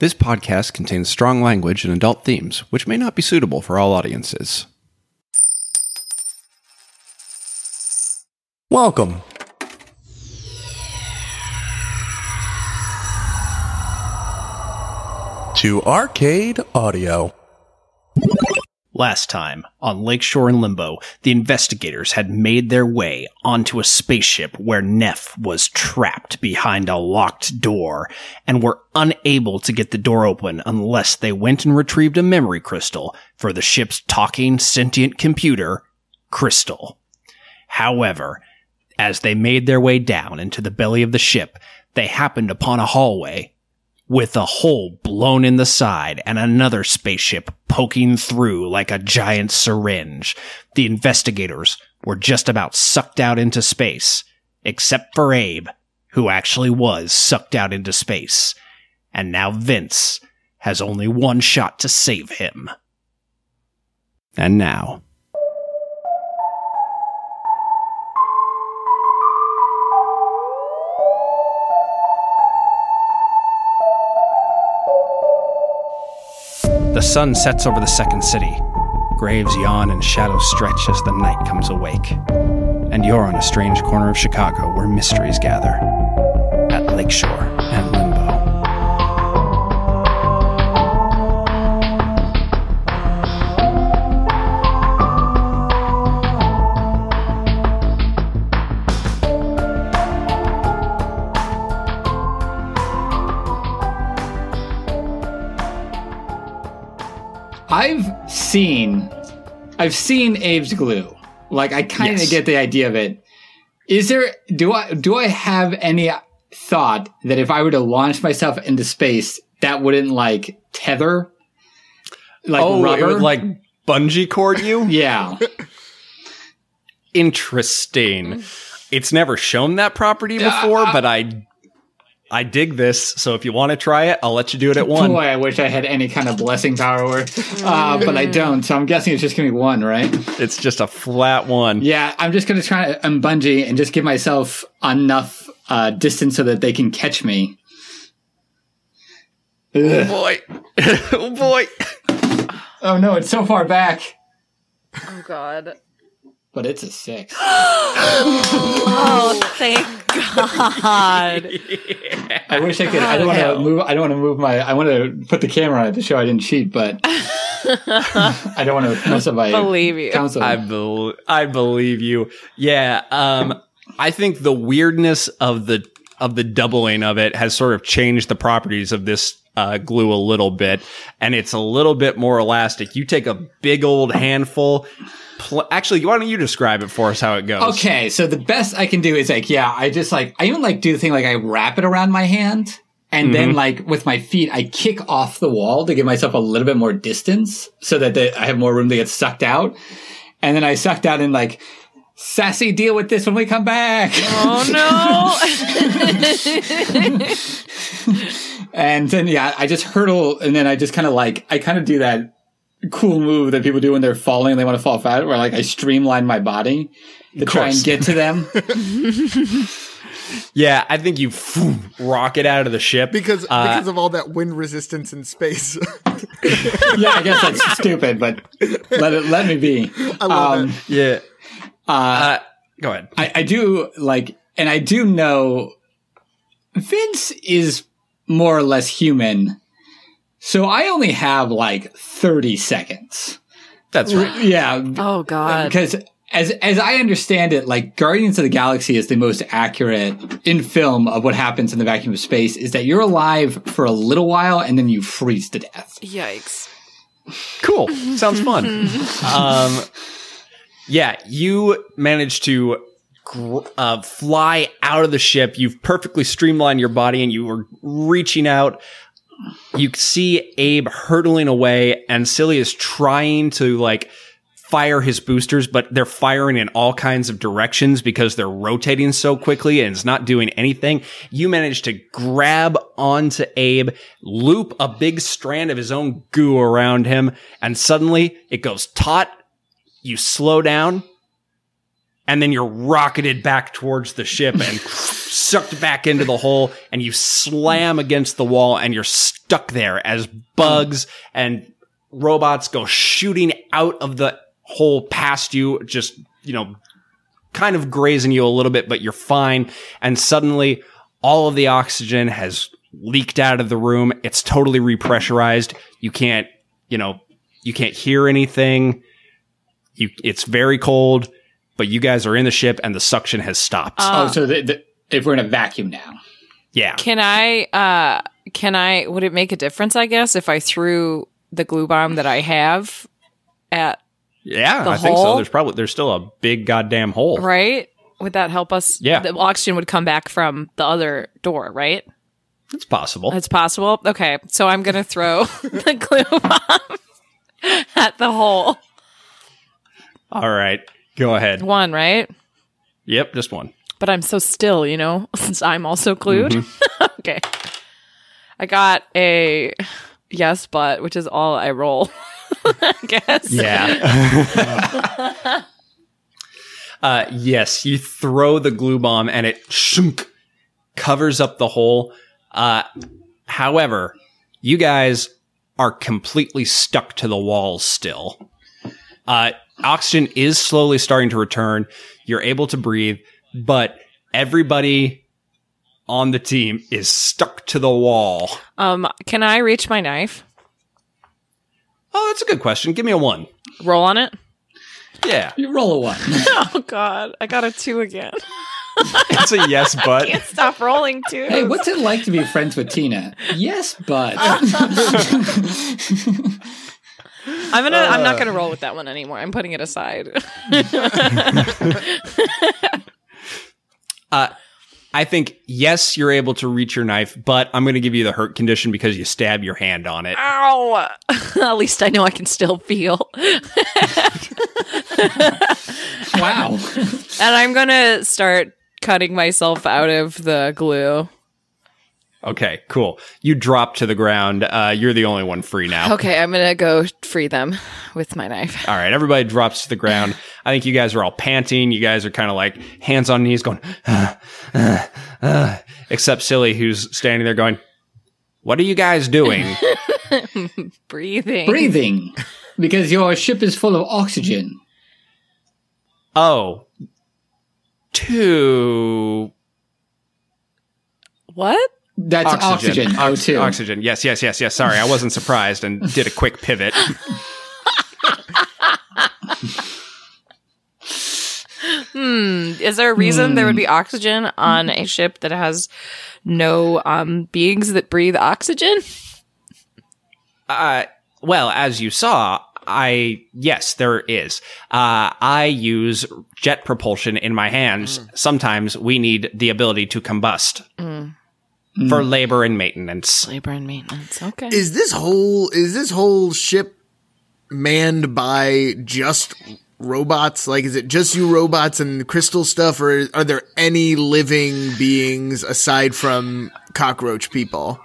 This podcast contains strong language and adult themes, which may not be suitable for all audiences. Welcome. To Arcade Audio. Last time, on Lakeshore and Limbo, the investigators had made their way onto a spaceship where Neff was trapped behind a locked door and were unable to get the door open unless they went and retrieved a memory crystal for the ship's talking sentient computer, Crystal. However, as they made their way down into the belly of the ship, they happened upon a hallway with a hole blown in the side and another spaceship poking through like a giant syringe. The investigators were just about sucked out into space, except for Abe, who actually was sucked out into space. And now Vince has only one shot to save him. And now. The sun sets over the second city. Graves yawn and shadows stretch as the night comes awake. And you're on a strange corner of Chicago where mysteries gather. At Lakeshore and seen, I've seen Abe's glue. Like I kind of Yes. get the idea of it. Is there? Do I? Do I have any thought that if I were to launch myself into space, that wouldn't like tether? Like oh, rubber? it would like bungee cord you? yeah. Interesting. It's never shown that property before, uh, but I I dig this. So if you want to try it, I'll let you do it at one. Boy, I wish I had any kind of blessing power, uh, but I don't. So I'm guessing it's just gonna be one, right? It's just a flat one. Yeah, I'm just gonna try to unbungee and just give myself enough uh, distance so that they can catch me. Ugh. Boy. oh boy. Oh no, it's so far back. Oh God. But it's a six. Oh, thank God. I wish I could. I don't want to move. I don't want to move my. I want to put the camera on it to show I didn't cheat, but I don't want to mess up my Believe you. counsel. I bel I believe you. Yeah. Um I think the weirdness of the of the doubling of it has sort of changed the properties of this uh, glue a little bit, and it's a little bit more elastic. You take a big old handful. Pl- Actually, why don't you describe it for us how it goes? Okay, so the best I can do is like, yeah, I just like, I even like do the thing like I wrap it around my hand. And then like with my feet, I kick off the wall to give myself a little bit more distance so that the, I have more room to get sucked out. And then I sucked out and like, sassy deal with this when we come back. Oh no. And then yeah, I just hurdle and then I just kind of like I kind of do that cool move that people do when they're falling and they want to fall fast where like I streamline my body to try and get to them. Yeah, I think you phew, rocket out of the ship because Uh, because of all that wind resistance in space. yeah, I guess that's stupid, but let it let me be. I love Um, it. yeah. Uh, Uh, go ahead. I, I do like, and I do know Vince is more or less human. So I only have like 30 seconds. That's right. Yeah. Oh God. Because as, as I understand it, like Guardians of the Galaxy is the most accurate in film of what happens in the vacuum of space is that you're alive for a little while and then you freeze to death. Yikes. Cool. Sounds fun. um, yeah, you managed to gr- uh, fly out of the ship. You've perfectly streamlined your body and you were reaching out. You see Abe hurtling away and Silly is trying to like fire his boosters, but they're firing in all kinds of directions because they're rotating so quickly and it's not doing anything. You manage to grab onto Abe, loop a big strand of his own goo around him, and suddenly it goes taut. You slow down, and then you're rocketed back towards the ship and sucked back into the hole and you slam against the wall and you're stuck there as bugs and robots go shooting out of the hole past you, just, you know, kind of grazing you a little bit, but you're fine. And suddenly all of the oxygen has leaked out of the room. It's totally repressurized. You can't, you know, you can't hear anything. You, it's very cold, but you guys are in the ship and the suction has stopped. oh, so the, the, if we're in a vacuum now. yeah. Can I, uh, can I, would it make a difference, I guess, if I threw the glue bomb that I have at, Yeah, The I think so. hole? There's probably there's still a big goddamn hole. right? Would that help us? Yeah. The oxygen would come back from the other door, right? It's possible. It's possible. Okay. So I'm going to throw the glue bomb at the hole. All right. Go ahead. One, right? Yep, just one. But I'm so still, you know, since I'm also glued. Mm-hmm. okay. I got a yes, but, which is all I roll. I guess. Yeah. uh, yes, you throw the glue bomb and it shunk, covers up the hole. Uh, however, you guys are completely stuck to the walls still. Uh, oxygen is slowly starting to return. You're able to breathe, but everybody on the team is stuck to the wall. Um, can I reach my knife? Oh, that's a good question. Give me a one. Roll on it? Yeah, You roll a one. Oh God, I got a two again. it's a yes, but I can't Stop rolling too. hey, what's it like to be friends with Tina? Yes, but I'm gonna. I'm not gonna roll with that one anymore. I'm putting it aside. Uh, I think yes, you're able to reach your knife, but I'm going to give you the hurt condition because you stab your hand on it. Ow! At least I know I can still feel. wow. And I'm gonna start cutting myself out of the glue. Okay, cool. You drop to the ground. Uh, you're the only one free now. Okay, I'm gonna go free them with my knife. All right, everybody drops to the ground. I think you guys are all panting. You guys are kind of like hands on knees, going, "Ah, ah, ah," except Silly, who's standing there going, "What are you guys doing?" Breathing. Breathing. Because your ship is full of oxygen. oh, two What? That's oxygen. Ox- O2. Oxygen. Yes, yes, yes, yes. Sorry, I wasn't surprised and did a quick pivot. Hmm. Is there a reason there would be oxygen on a ship that has no um, beings that breathe oxygen? Uh, well, as you saw, I yes, there is. Uh, I use jet propulsion in my hands. Sometimes we need the ability to combust for labor and maintenance. Labor and maintenance. Okay. Is this whole is this whole ship manned by just robots? Like, is it just you robots and crystal stuff, or are there any living beings aside from cockroach people?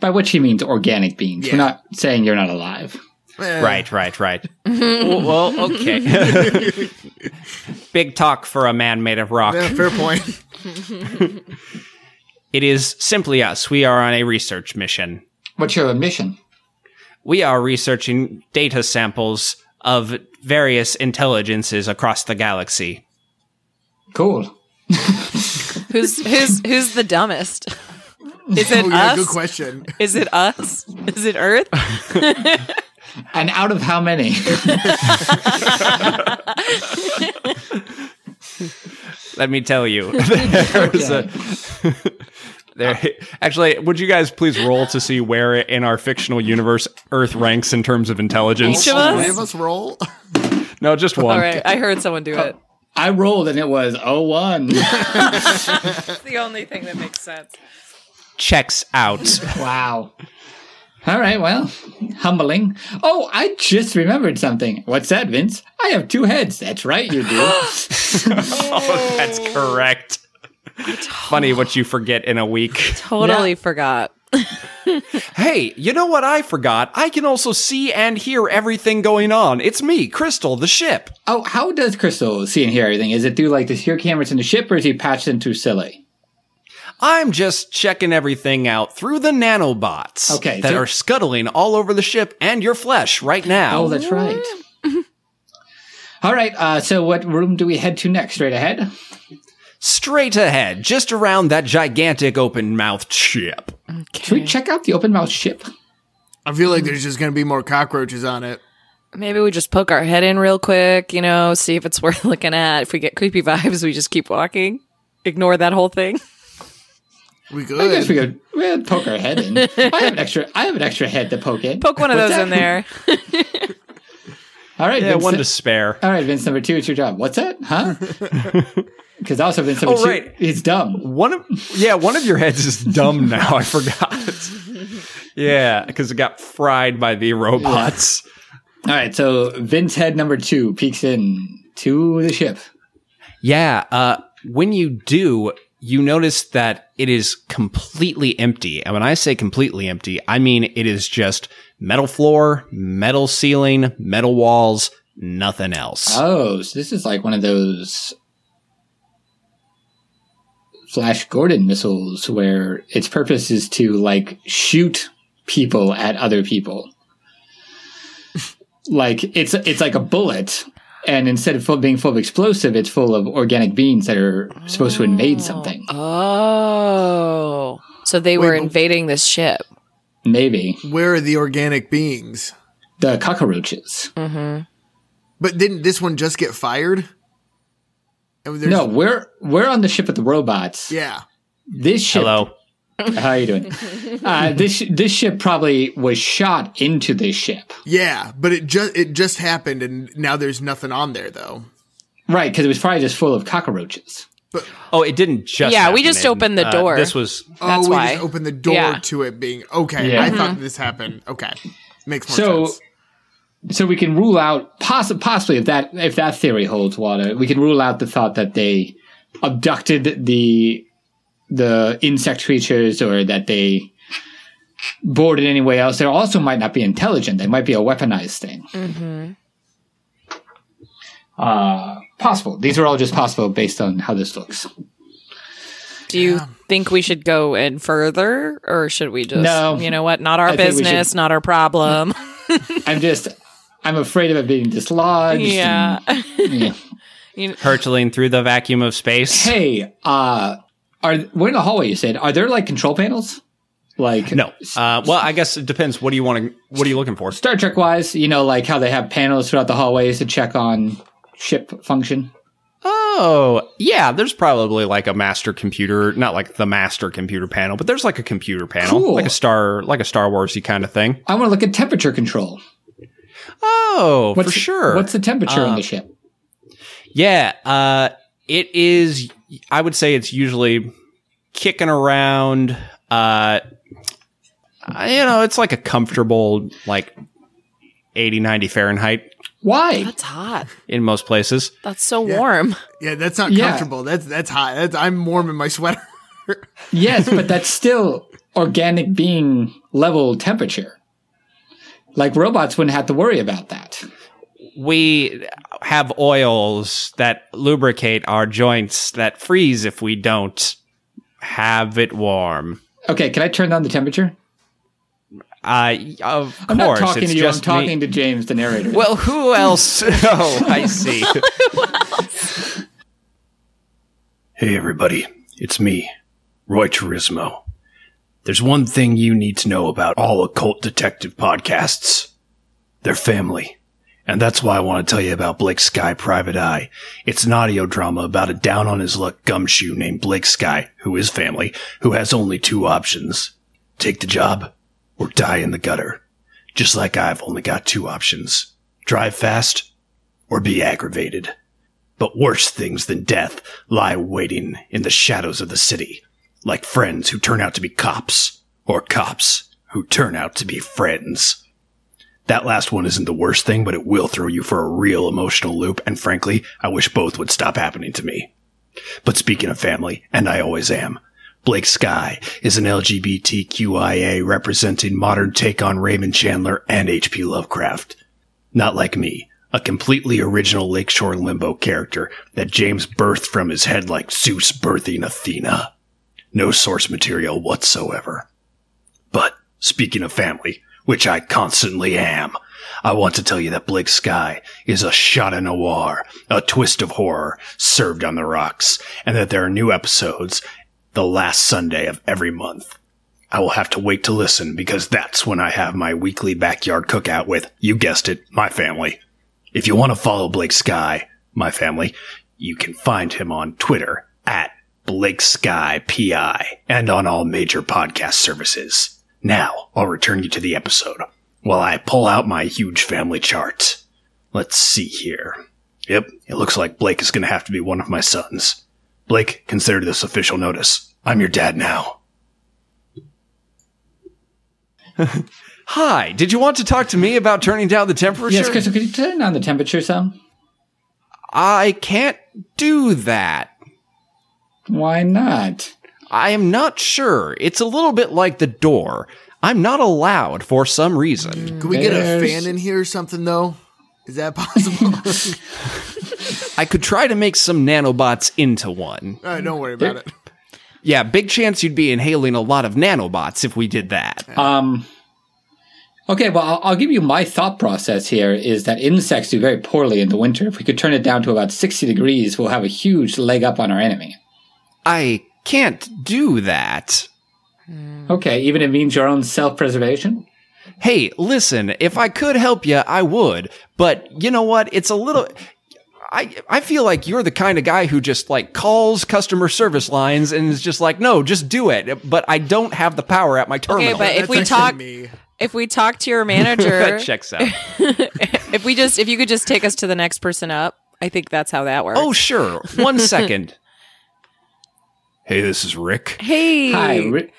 By which he means organic beings. Yeah. We're not saying you're not alive. Eh, Right, right, right. well, well, okay. Big talk for a man made of rock. yeah, fair point. It is simply us. We are on a research mission. What's your mission? We are researching data samples of various intelligences across the galaxy. Cool. who's who's who's the dumbest? Is it Oh yeah, us? good question. Is it us? Is it Earth? And out of how many? Let me tell you, there was a. There, uh, actually, would you guys please roll to see where in our fictional universe Earth ranks in terms of intelligence? Each of us? three of us roll. No, just one. All right, I heard someone do it. I rolled and it was 01. It's the only thing that makes sense. Checks out. wow. All right, well, humbling. Oh, I just remembered something. What's that, Vince? I have two heads. That's right, you do. oh, that's oh. correct. Funny what you forget in a week. Totally Yeah. forgot. Hey, you know what I forgot? I can also see and hear everything going on. It's me, Crystal, the ship. oh, how does Crystal see and hear everything? Is it through like the secure cameras in the ship or is he patched into Silly? I'm just checking everything out through the nanobots Okay, that so- are scuttling all over the ship and your flesh right now. Oh, that's right. All right. Uh, so, what room do we head to next? Straight ahead. Straight ahead, just around that gigantic open mouthed ship. Should we check out the open mouth ship? I feel like there's just going to be more cockroaches on it. Maybe we just poke our head in real quick, you know, see if it's worth looking at. If we get creepy vibes, we just keep walking. Ignore that whole thing. We could. I guess we could. could we'd poke our head in. I have an extra. I have an extra head to poke in. Poke one of What's those that? in there. All right, Yeah, Vince, one to spare. All right, Vince number two. It's your job. What's that? Huh? Because also Vince number Oh, two. right. He's dumb. One of yeah, one of your heads is dumb now. I forgot. yeah, because it got fried by the robots. All right, so Vince head number two peeks in to the ship. Yeah. Uh, when you do, you notice that it is completely empty. And when I say completely empty, I mean it is just metal floor, metal ceiling, metal walls, nothing else. Oh, so this is like one of those Flash Gordon missiles where its purpose is to like shoot people at other people. like it's it's like a bullet, and instead of full, being full of explosive, it's full of organic beings that are supposed to invade oh. something. Oh. So they were Wait, but- invading this ship. Maybe Where are the organic beings? the cockroaches. Mm-hmm. But didn't this one just get fired? And No, we're we're on the ship with the robots. Yeah. This ship Hello. How are you doing? uh, this this ship probably was shot into this ship, Yeah, but it just it just happened, and now there's nothing on there though. right? Because it was probably just full of cockroaches. But, Oh, it didn't just. Yeah, we just in- opened the uh, door. this was That's oh, we why. just opened the door Yeah. to it being okay. Yeah. I thought this happened. Okay, makes more So, sense. so we can rule out possi- possibly if that if that theory holds water, we can rule out the thought that they abducted the the insect creatures or that they boarded anyway else. They also might not be intelligent. They might be a weaponized thing. Uh, possible. These are all just possible based on how this looks. Do you think we should go in further or should we just No. you know what, not our I business, should- not our problem. I'm just, I'm afraid of it being dislodged. yeah. and- yeah. hurtling through the vacuum of space. Hey, uh, are we're in the hallway? You said, are there like control panels? Like No. Uh, well, I guess it depends. What do you want to? What are you looking for? Star Trek wise, you know, like how they have panels throughout the hallways to check on ship function. Oh, yeah. There's probably like a master computer, not like the master computer panel, but there's like a computer panel, Cool. like a star, like a Star Warsy kind of thing. I want to look at temperature control. Oh, What's for sure. What's the temperature on Uh, the ship? Yeah, uh, it is. I would say it's usually kicking around. Uh, you know, it's like a comfortable like 80, 90 Fahrenheit Why? That's hot. in most places. That's so warm. Yeah, that's not Yeah. comfortable. That's that's hot. That's I'm warm in my sweater. yes, but that's still organic being level temperature. Like robots wouldn't have to worry about that. We have oils that lubricate our joints that freeze if we don't have it warm. Okay, can I turn down the temperature? Uh, of I'm course, not talking it's to you. I'm talking me. to James, the narrator. Well, who else? oh, I see. Hey, everybody. It's me, Roy Turismo. There's one thing you need to know about all occult detective podcasts. They're family. And that's why I want to tell you about Blake Sky Private Eye. It's an audio drama about a down on his luck gumshoe named Blake Sky, who is family, who has only two options. Take the job or die in the gutter. Just like I've only got two options. Drive fast or be aggravated. But worse things than death lie waiting in the shadows of the city, like friends who turn out to be cops, or cops who turn out to be friends. That last one isn't the worst thing, but it will throw you for a real emotional loop, and frankly, I wish both would stop happening to me. But speaking of family, and I always am, Blake Sky is an LGBTQIA representing modern take on Raymond Chandler and H.P. Lovecraft. Not like me, a completely original Lakeshore Limbo character that James birthed from his head like Zeus birthing Athena. No source material whatsoever. But speaking of family, which I constantly am, I want to tell you that Blake Sky is a shot of noir, a twist of horror served on the rocks, and that there are new episodes the last Sunday of every month. I will have to wait to listen because that's when I have my weekly backyard cookout with, you guessed it, my family. If you want to follow Blake Sky, my family, you can find him on Twitter at Blake Sky PI and on all major podcast services. Now, I'll return you to the episode while I pull out my huge family chart. Let's see here. Yep, it looks like Blake is going to have to be one of my sons. Blake, consider this official notice. I'm your dad now. Hi, did you want to talk to me about turning down the temperature? Yes, Crystal, could you turn down the temperature some? I can't do that. Why not? I am not sure. It's a little bit like the door. I'm not allowed for some reason. Can we get a fan in here or something though? Is that possible? I could try to make some nanobots into one. All right, don't worry about it. Yeah, big chance you'd be inhaling a lot of nanobots if we did that. Um. Okay, well, I'll, I'll give you my thought process here is that insects do very poorly in the winter. If we could turn it down to about 60 degrees, we'll have a huge leg up on our enemy. I can't do that. Okay, even if it means your own self preservation? Hey, listen, if I could help you, I would. But you know what? It's a little. I, I feel like you're the kind of guy who just like calls customer service lines and is just like, no, just do it. But I don't have the power at my terminal. Okay, but if That's we talk- me. If we talk to your manager, that checks out. if we just if you could just take us to the next person up, I think that's how that works. oh, sure. One second. Hey, this is Rick. hey, Hi, Rick.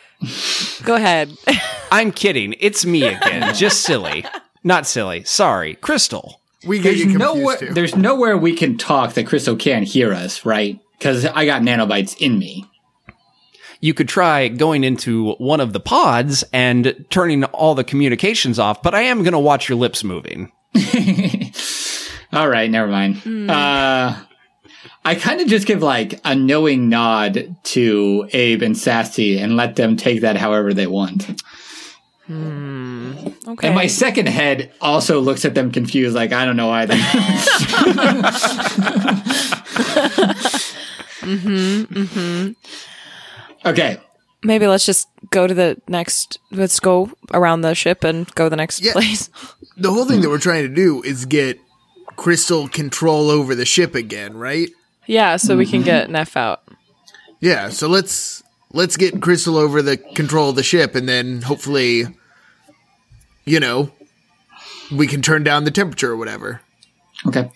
go ahead. I'm kidding. It's me again. Just silly. Not silly. Sorry. Crystal. we get there's you confused nowhere, too. there's nowhere we can talk that Crystal can't hear us, right? Because I got nanobots in me. You could try going into one of the pods and turning all the communications off, but I am going to watch your lips moving. All right, never mind. Uh, I kind of just give like a knowing nod to Abe and Sassy and let them take that however they want. Okay. And my second head also looks at them confused, like I don't know either. Mm-hmm, mm-hmm. Okay. Maybe let's just go to the next. Let's go around the ship and go to the next Yeah. place. the whole thing that we're trying to do is get Crystal control over the ship again, right? Yeah, so we can get Neff out. Yeah, so let's let's get Crystal over the control of the ship and then hopefully you know we can turn down the temperature or whatever. Okay.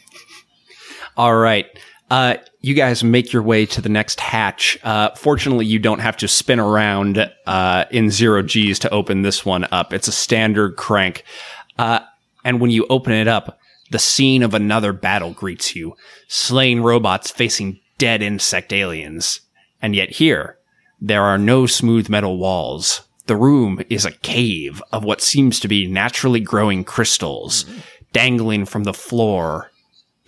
All right. Uh, you guys make your way to the next hatch. Uh, fortunately, you don't have to spin around uh, in zero G's to open this one up. It's a standard crank. Uh, and when you open it up, the scene of another battle greets you slain robots facing dead insect aliens. And yet, here, there are no smooth metal walls. The room is a cave of what seems to be naturally growing crystals dangling from the floor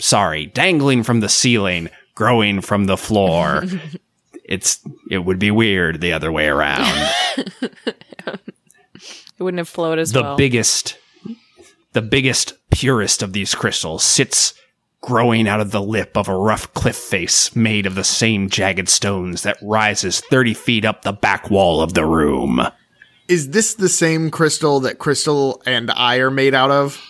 sorry, dangling from the ceiling, growing from the floor. it's it would be weird the other way around. It wouldn't have flowed as the well. biggest the biggest purest of these crystals sits growing out of the lip of a rough cliff face made of the same jagged stones that rises 30 feet up the back wall of the room. Is this the same crystal that Crystal and I are made out of?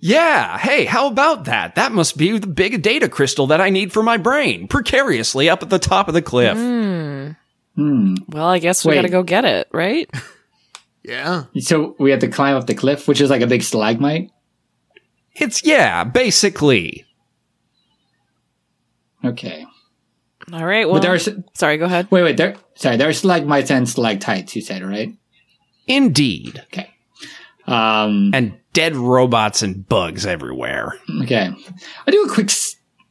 Yeah, hey, how about that? That must be the big data crystal that I need for my brain, precariously up at the top of the cliff. Hmm. Hmm. well, I guess we Wait. got to go get it, right? Yeah. So we have to climb up the cliff, which is like a big stalagmite. It's yeah, basically. Okay. All right. Well, But there's sorry. Go ahead. wait, wait. There, sorry. There are stalagmites and stalactites. You said right? Indeed. Okay. Um. And dead robots and bugs everywhere. Okay. I do a quick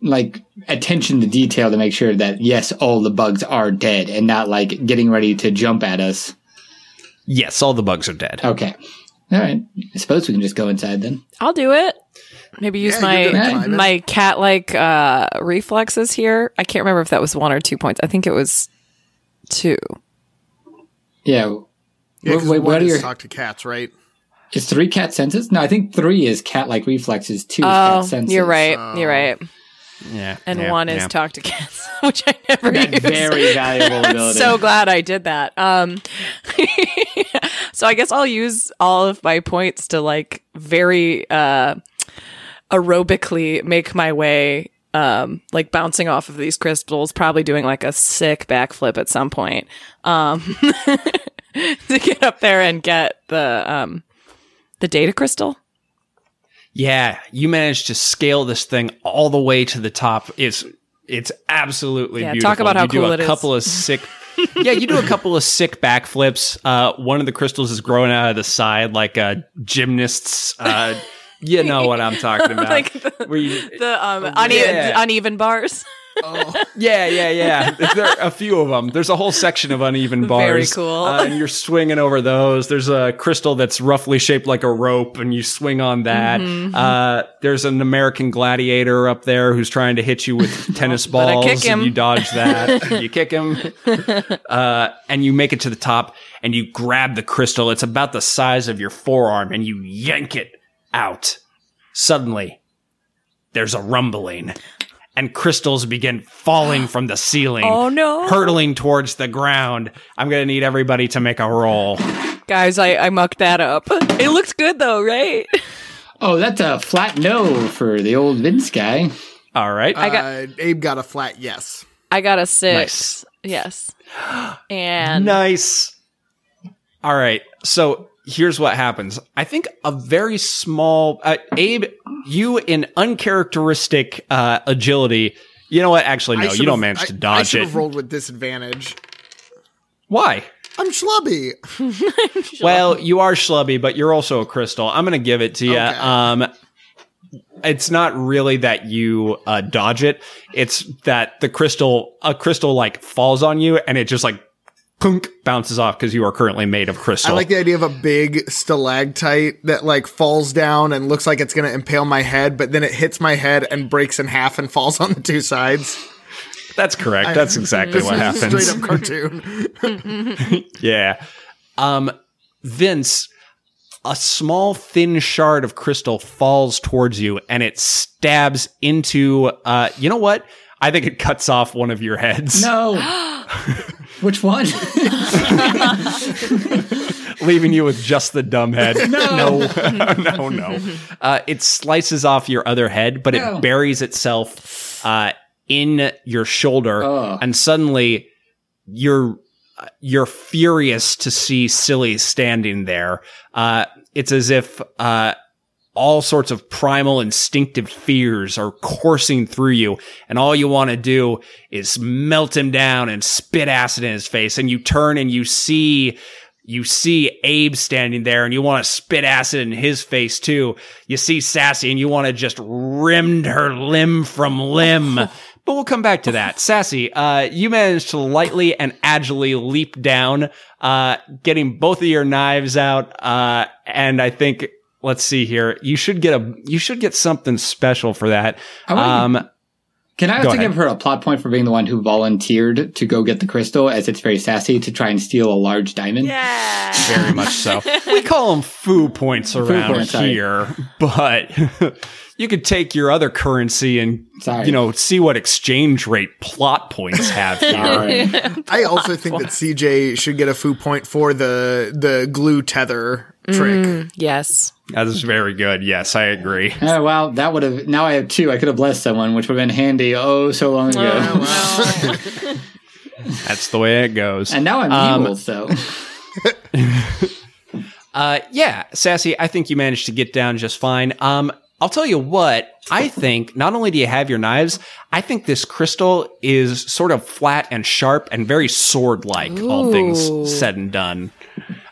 like attention to detail to make sure that yes, all the bugs are dead and not like getting ready to jump at us. Yes, all the bugs are dead. Okay. All right. I suppose we can just go inside then. I'll do it. Maybe use Yeah, you're my gonna climb my cat like uh, reflexes here. I can't remember if that was one or two points. I think it was Two. Yeah. Yeah, Wait, 'cause wait, one Yeah. Yeah, wait, 'cause wait, one what are is your? talk to cats, right? Is three cat senses? No, I think three is cat-like reflexes. Two is Oh, cat senses. you're right. You're right. Yeah. And yeah, one is yeah. talk to cats, which I never That use. very valuable ability. I'm so glad I did that. Um, so I guess I'll use all of my points to like very uh, aerobically make my way, um, like bouncing off of these crystals, probably doing like a sick backflip at some point, um, to get up there and get the um, the data crystal. Yeah, you managed to scale this thing all the way to the top. It's it's absolutely Yeah, beautiful. talk about how you do cool a it is. couple of sick Yeah, you do a couple of sick backflips. Uh one of the crystals is growing out of the side like a gymnast's uh you know what I'm talking about. Like the- you- The um, uneven, yeah. uneven bars. yeah, yeah, yeah. There are a few of them. There's a whole section of uneven bars. Very cool. Uh, and you're swinging over those. There's a crystal that's roughly shaped like a rope, and you swing on that. Mm-hmm. Uh, there's an American gladiator up there who's trying to hit you with tennis But I balls. kick him. And you dodge that. you kick him, uh, and you make it to the top, and you grab the crystal. It's about the size of your forearm, and you yank it out. Suddenly, there's a rumbling and crystals begin falling from the ceiling. Oh, no. Hurtling towards the ground. I'm going to need everybody to make a roll. Guys, I, I mucked that up. It looks good though, right? Oh, that's a flat no for the old Vince guy. All right. I got- uh, Abe got a flat yes. I got a six. Yes. And nice. All right. So here's what happens. I think a very small, uh, Abe, you in uncharacteristic uh, agility. You know what? Actually, no, you don't manage I- to I dodge should it. have rolled with disadvantage. Why? I'm schlubby. Well, you are schlubby, but you're also a crystal. I'm going to give it to you. Okay. Um, it's not really that you uh, dodge it. It's that the crystal, a crystal like falls on you and it just like punk bounces off because you are currently made of crystal. I like the idea of a big stalactite that like falls down and looks like it's gonna impale my head, but then it hits my head and breaks in half and falls on the two sides. That's correct. That's exactly what happens. Straight up cartoon. Yeah. Um, Vince, a small thin shard of crystal falls towards you and it stabs into, uh, you know what? I think it cuts off one of your heads. No. Which one? leaving you with just the dumb head. No, no, no. no. Uh, it slices off your other head, but No. it buries itself uh, in your shoulder, Ugh. and suddenly you're you're furious to see Silly standing there. Uh, it's as if uh, all sorts of primal instinctive fears are coursing through you and all you want to do is melt him down and spit acid in his face and you turn and you see you see Abe standing there and you want to spit acid in his face too. You see Sassy and you want to just rim her limb from limb. but we'll come back to that. Sassy, uh, you managed to lightly and agilely leap down, uh, getting both of your knives out. Uh, and I think, let's see here. You should get a, you should get something special for that. Um, Can I Go also ahead. give her a plot point for being the one who volunteered to go get the crystal, as it's very sassy to try and steal a large diamond? yeah. very much so. we call them foo points around points, sorry. here, but you could take your other currency and Sorry. you know see what exchange rate plot points have here. All right. I also think that CJ should get a foo point for the the glue tether trick. Yes. That is very good. Yes, I agree. Oh, well, that would have. Now I have two. I could have blessed someone, which would have been handy oh so long ago. That's the way it goes. and now I'm Um, evil, so. Uh, yeah, Sassy, I think you managed to get down just fine. Um, I'll tell you what, I think not only do you have your knives, I think this crystal is sort of flat and sharp and very sword like, all things said and done.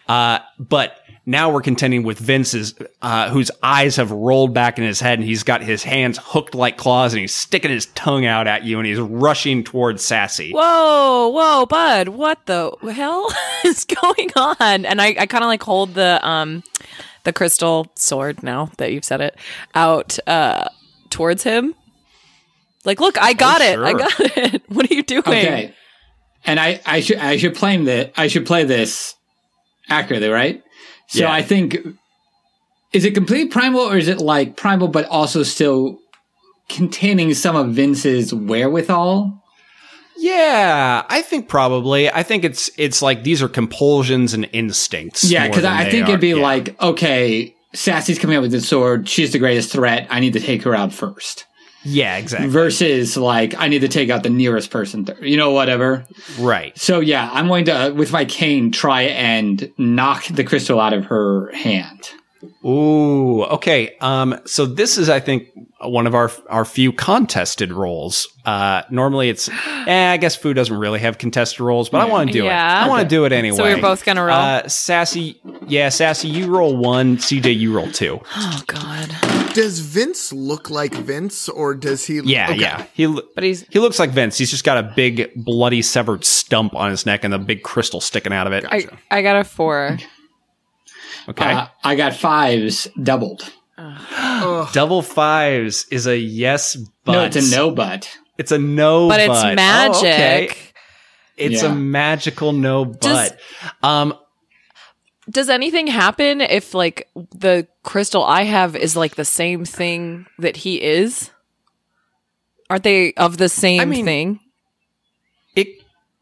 Uh, but now we're contending with Vince's, uh, whose eyes have rolled back in his head and he's got his hands hooked like claws and he's sticking his tongue out at you and he's rushing towards Sassy. Whoa, whoa, bud! What the hell is going on? And I, I kind of like hold the um, the crystal sword now that you've said it out uh towards him. Like, look, I got it. I got it. What are you doing? Okay. and I, I should I should play the I should play this accurately, right? So Yeah. I think is it complete primal or is it like primal but also still containing some of Vince's wherewithal? Yeah, I think probably. I think it's it's like these are compulsions and instincts. Yeah, because I think are- it'd be yeah. like, okay, Sassy's coming out with the sword. She's the greatest threat. I need to take her out first. Yeah, exactly Versus like, I need to take out the nearest person. Th- you know, whatever. right. So yeah, I'm going to with my cane try and knock the crystal out of her hand. Ooh, okay. Um, so this is, I think, one of our our few contested roles. Uh, normally it's, eh, I guess food doesn't really have contested roles, but I want to do Yeah. it. I want to do it anyway. So we're both gonna roll? Uh, sassy, yeah, sassy. You roll one. CJ, you roll two. Oh God. Does Vince look like Vince, or does he? Yeah, okay. yeah. He But he's he looks like Vince. He's just got a big bloody severed stump on his neck and a big crystal sticking out of it. I, I got a four. Okay. Uh, I got fives doubled. Double fives is a yes, but no, it's a no, but It's a no, But it's magic. Oh, okay. It's Yeah. a magical no, Does- but. Um, Does anything happen if like the crystal I have is like the same thing that he is? Aren't they of the same I mean- thing? it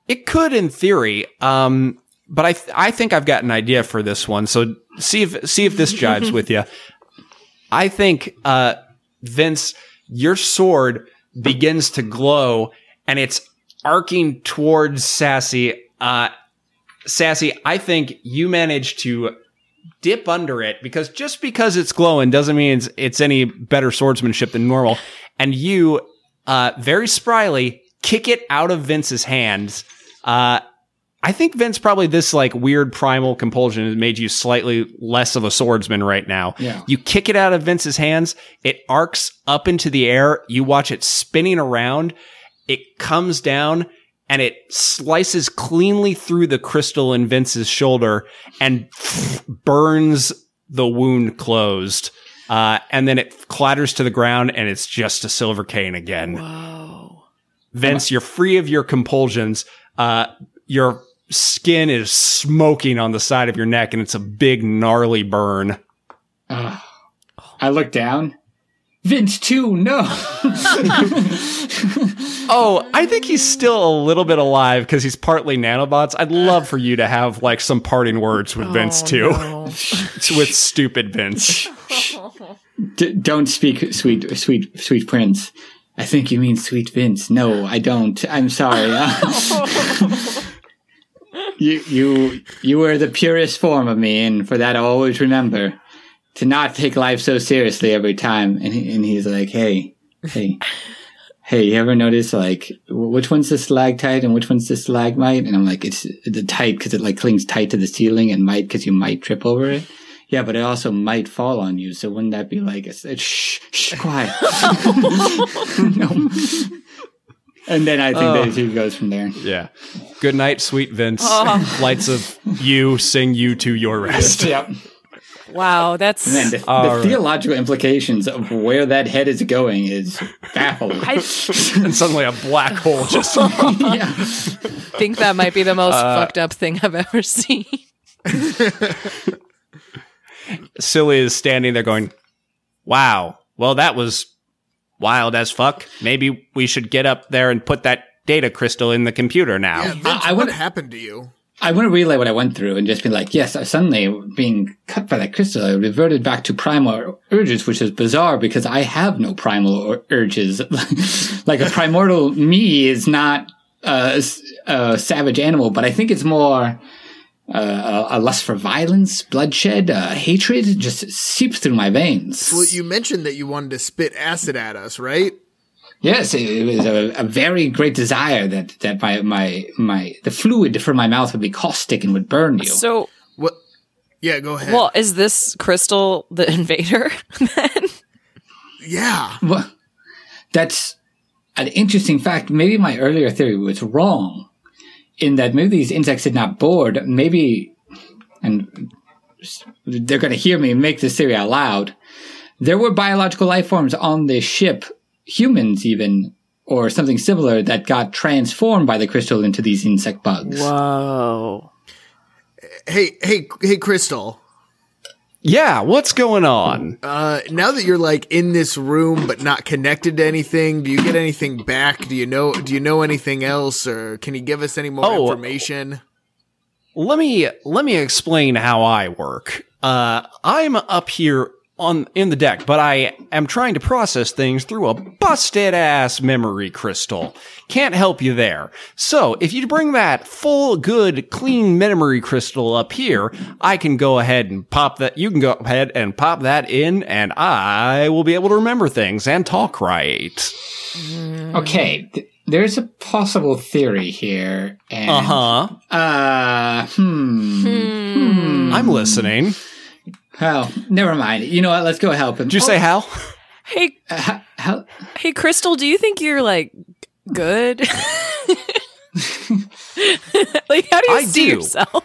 it could in theory. Um, but I th- I think I've got an idea for this one. So see if see if this jives with you. I think uh, Vince, your sword begins to glow and it's arcing towards Sassy. Uh, Sassy, I think you managed to dip under it because just because it's glowing doesn't mean it's, it's any better swordsmanship than normal. And you, uh, very spryly kick it out of Vince's hands. Uh, I think Vince probably this like weird primal compulsion has made you slightly less of a swordsman right now. Yeah. You kick it out of Vince's hands. It arcs up into the air. You watch it spinning around. It comes down and it slices cleanly through the crystal in Vince's shoulder and burns the wound closed. Uh, and then it clatters to the ground and it's just a silver cane again. Whoa. Vince, you're free of your compulsions. Uh, your skin is smoking on the side of your neck and it's a big gnarly burn. I look down. Vince too. No. Oh, I think he's still a little bit alive because he's partly nanobots. I'd love for you to have like some parting words with Vince Oh, too. no. with stupid Vince. D- don't speak, sweet, sweet, sweet prince. I think you mean sweet Vince. No, I don't. I'm sorry. you, you, you were the purest form of me, and for that, I'll always remember to not take life so seriously every time. And, he, and he's like, "Hey, hey, hey, you ever notice like which one's the stalactite and which one's the stalagmite?" And I'm like, "It's the tight because it like clings tight to the ceiling, and might because you might trip over it." Yeah, but it also might fall on you. So wouldn't that be like a, s- shh, shh, quiet? no. And then I think Oh. that he goes from there. Yeah. Good night, sweet Vince. Lights of you sing you to your rest. Yep. Wow, that's And then the, All the right. theological implications of where that head is going is baffling. I and suddenly a black hole just yeah. think that might be the most Uh, fucked up thing I've ever seen. silly is standing there going, Wow. Well, that was wild as fuck. Maybe we should get up there and put that data crystal in the computer now. Yeah, Vince, I what wanna- happened to you? I want to relay what I went through and just be like, yes, I suddenly being cut by that crystal, I reverted back to primal urges, which is bizarre because I have no primal ur- urges. like a primordial me is not a savage animal, but I think it's more uh, a, a lust for violence, bloodshed, uh, hatred just seeps through my veins. Well, you mentioned that you wanted to spit acid at us, right? Yes, it, it was a, a very great desire that, that my, my, my, the fluid from my mouth would be caustic and would burn you. So, What? Yeah, go ahead. well, is this crystal the invader then? yeah. Well, that's an interesting fact. Maybe my earlier theory was wrong in that maybe these insects did not board. Maybe, and they're going to hear me make this theory out loud. There were biological life forms on this ship, humans even, or something similar that got transformed by the crystal into these insect bugs. Whoa. Hey, hey, hey, Crystal. Yeah, what's going on? Uh, now that you're like in this room but not connected to anything, do you get anything back? Do you know? Do you know anything else, or can you give us any more Oh. information? let me let me explain how I work. Uh, I'm up here on in the deck, but I am trying to process things through a busted ass memory crystal. Can't help you there. So if you bring that full, good, clean memory crystal up here, I can go ahead and pop that. You can go ahead and pop that in, and I will be able to remember things and talk right. Okay, th- there's a possible theory here. And, Uh huh. Uh, hmm. I'm listening. Well, never mind. You know what? Let's go help him. Did you say oh. Hal? Hey, uh, how, how, hey, Crystal, do you think you're like good? like, how do you I see do. yourself?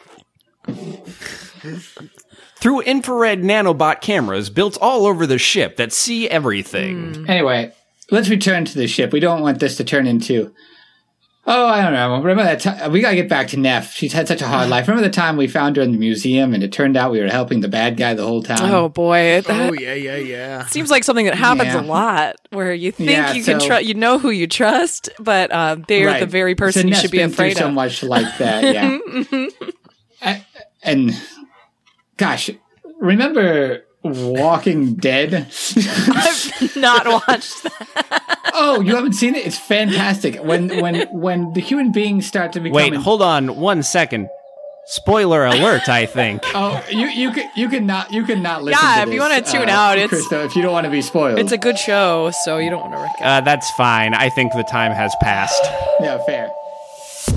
through infrared nanobot cameras built all over the ship that see everything. Hmm. Anyway, let's return to the ship. We don't want this to turn into. Oh, I don't know. Remember that time? We gotta get back to Neff. She's had such a hard life. Remember the time we found her in the museum and it turned out we were helping the bad guy the whole time? Oh boy, that Oh yeah, yeah, yeah. seems like something that happens Yeah. a lot, where you think Yeah, you can trust, you know who you trust, but uh, they're Right. the very person So you Neff's should be been through afraid so much like that, yeah. A- and gosh, remember Walking Dead? I've not watched that. Oh, you haven't seen it? It's fantastic. When when when the human beings start to become Wait, hold on one second. Spoiler alert, I think. Oh, you you can you can not you can not listen. Yeah, to if you wanna tune uh, out, it's- Krista, if you don't want to be spoiled. It's a good show, so you don't want to wreck it. Uh, that's fine. I think the time has passed. yeah, fair.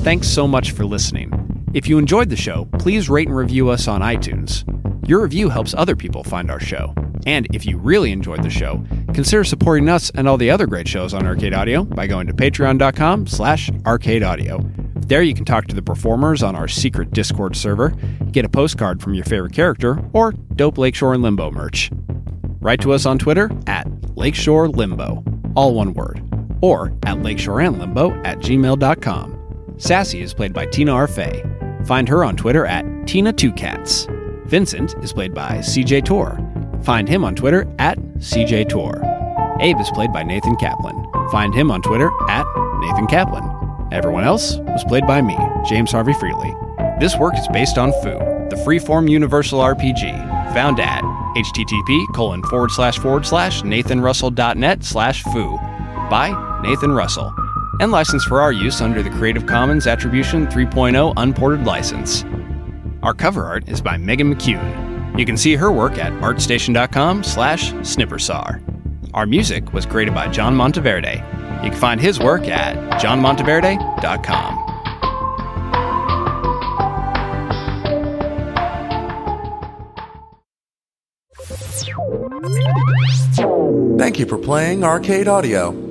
Thanks so much for listening. If you enjoyed the show, please rate and review us on iTunes. Your review helps other people find our show. And if you really enjoyed the show, consider supporting us and all the other great shows on Arcade Audio by going to patreon.com slash arcadeaudio. There you can talk to the performers on our secret Discord server, get a postcard from your favorite character, or dope Lakeshore and Limbo merch. Write to us on Twitter at Lakeshore Limbo, all one word, or at lakeshoreandlimbo at gmail.com. Sassy is played by Tina Arfey. Find her on Twitter at Tina2Cats. Vincent is played by CJ Tor. Find him on Twitter at CJ Tor. Abe is played by Nathan Kaplan. Find him on Twitter at Nathan Kaplan. Everyone else was played by me, James Harvey Freely. This work is based on Foo, the freeform universal RPG, found at http colon forward slash forward slash nathanrussell.net slash foo by Nathan Russell, and licensed for our use under the Creative Commons Attribution 3.0 Unported License. Our cover art is by Megan McCune. You can see her work at artstation.com slash snippersar. Our music was created by John Monteverde. You can find his work at johnmonteverde.com. Thank you for playing Arcade Audio.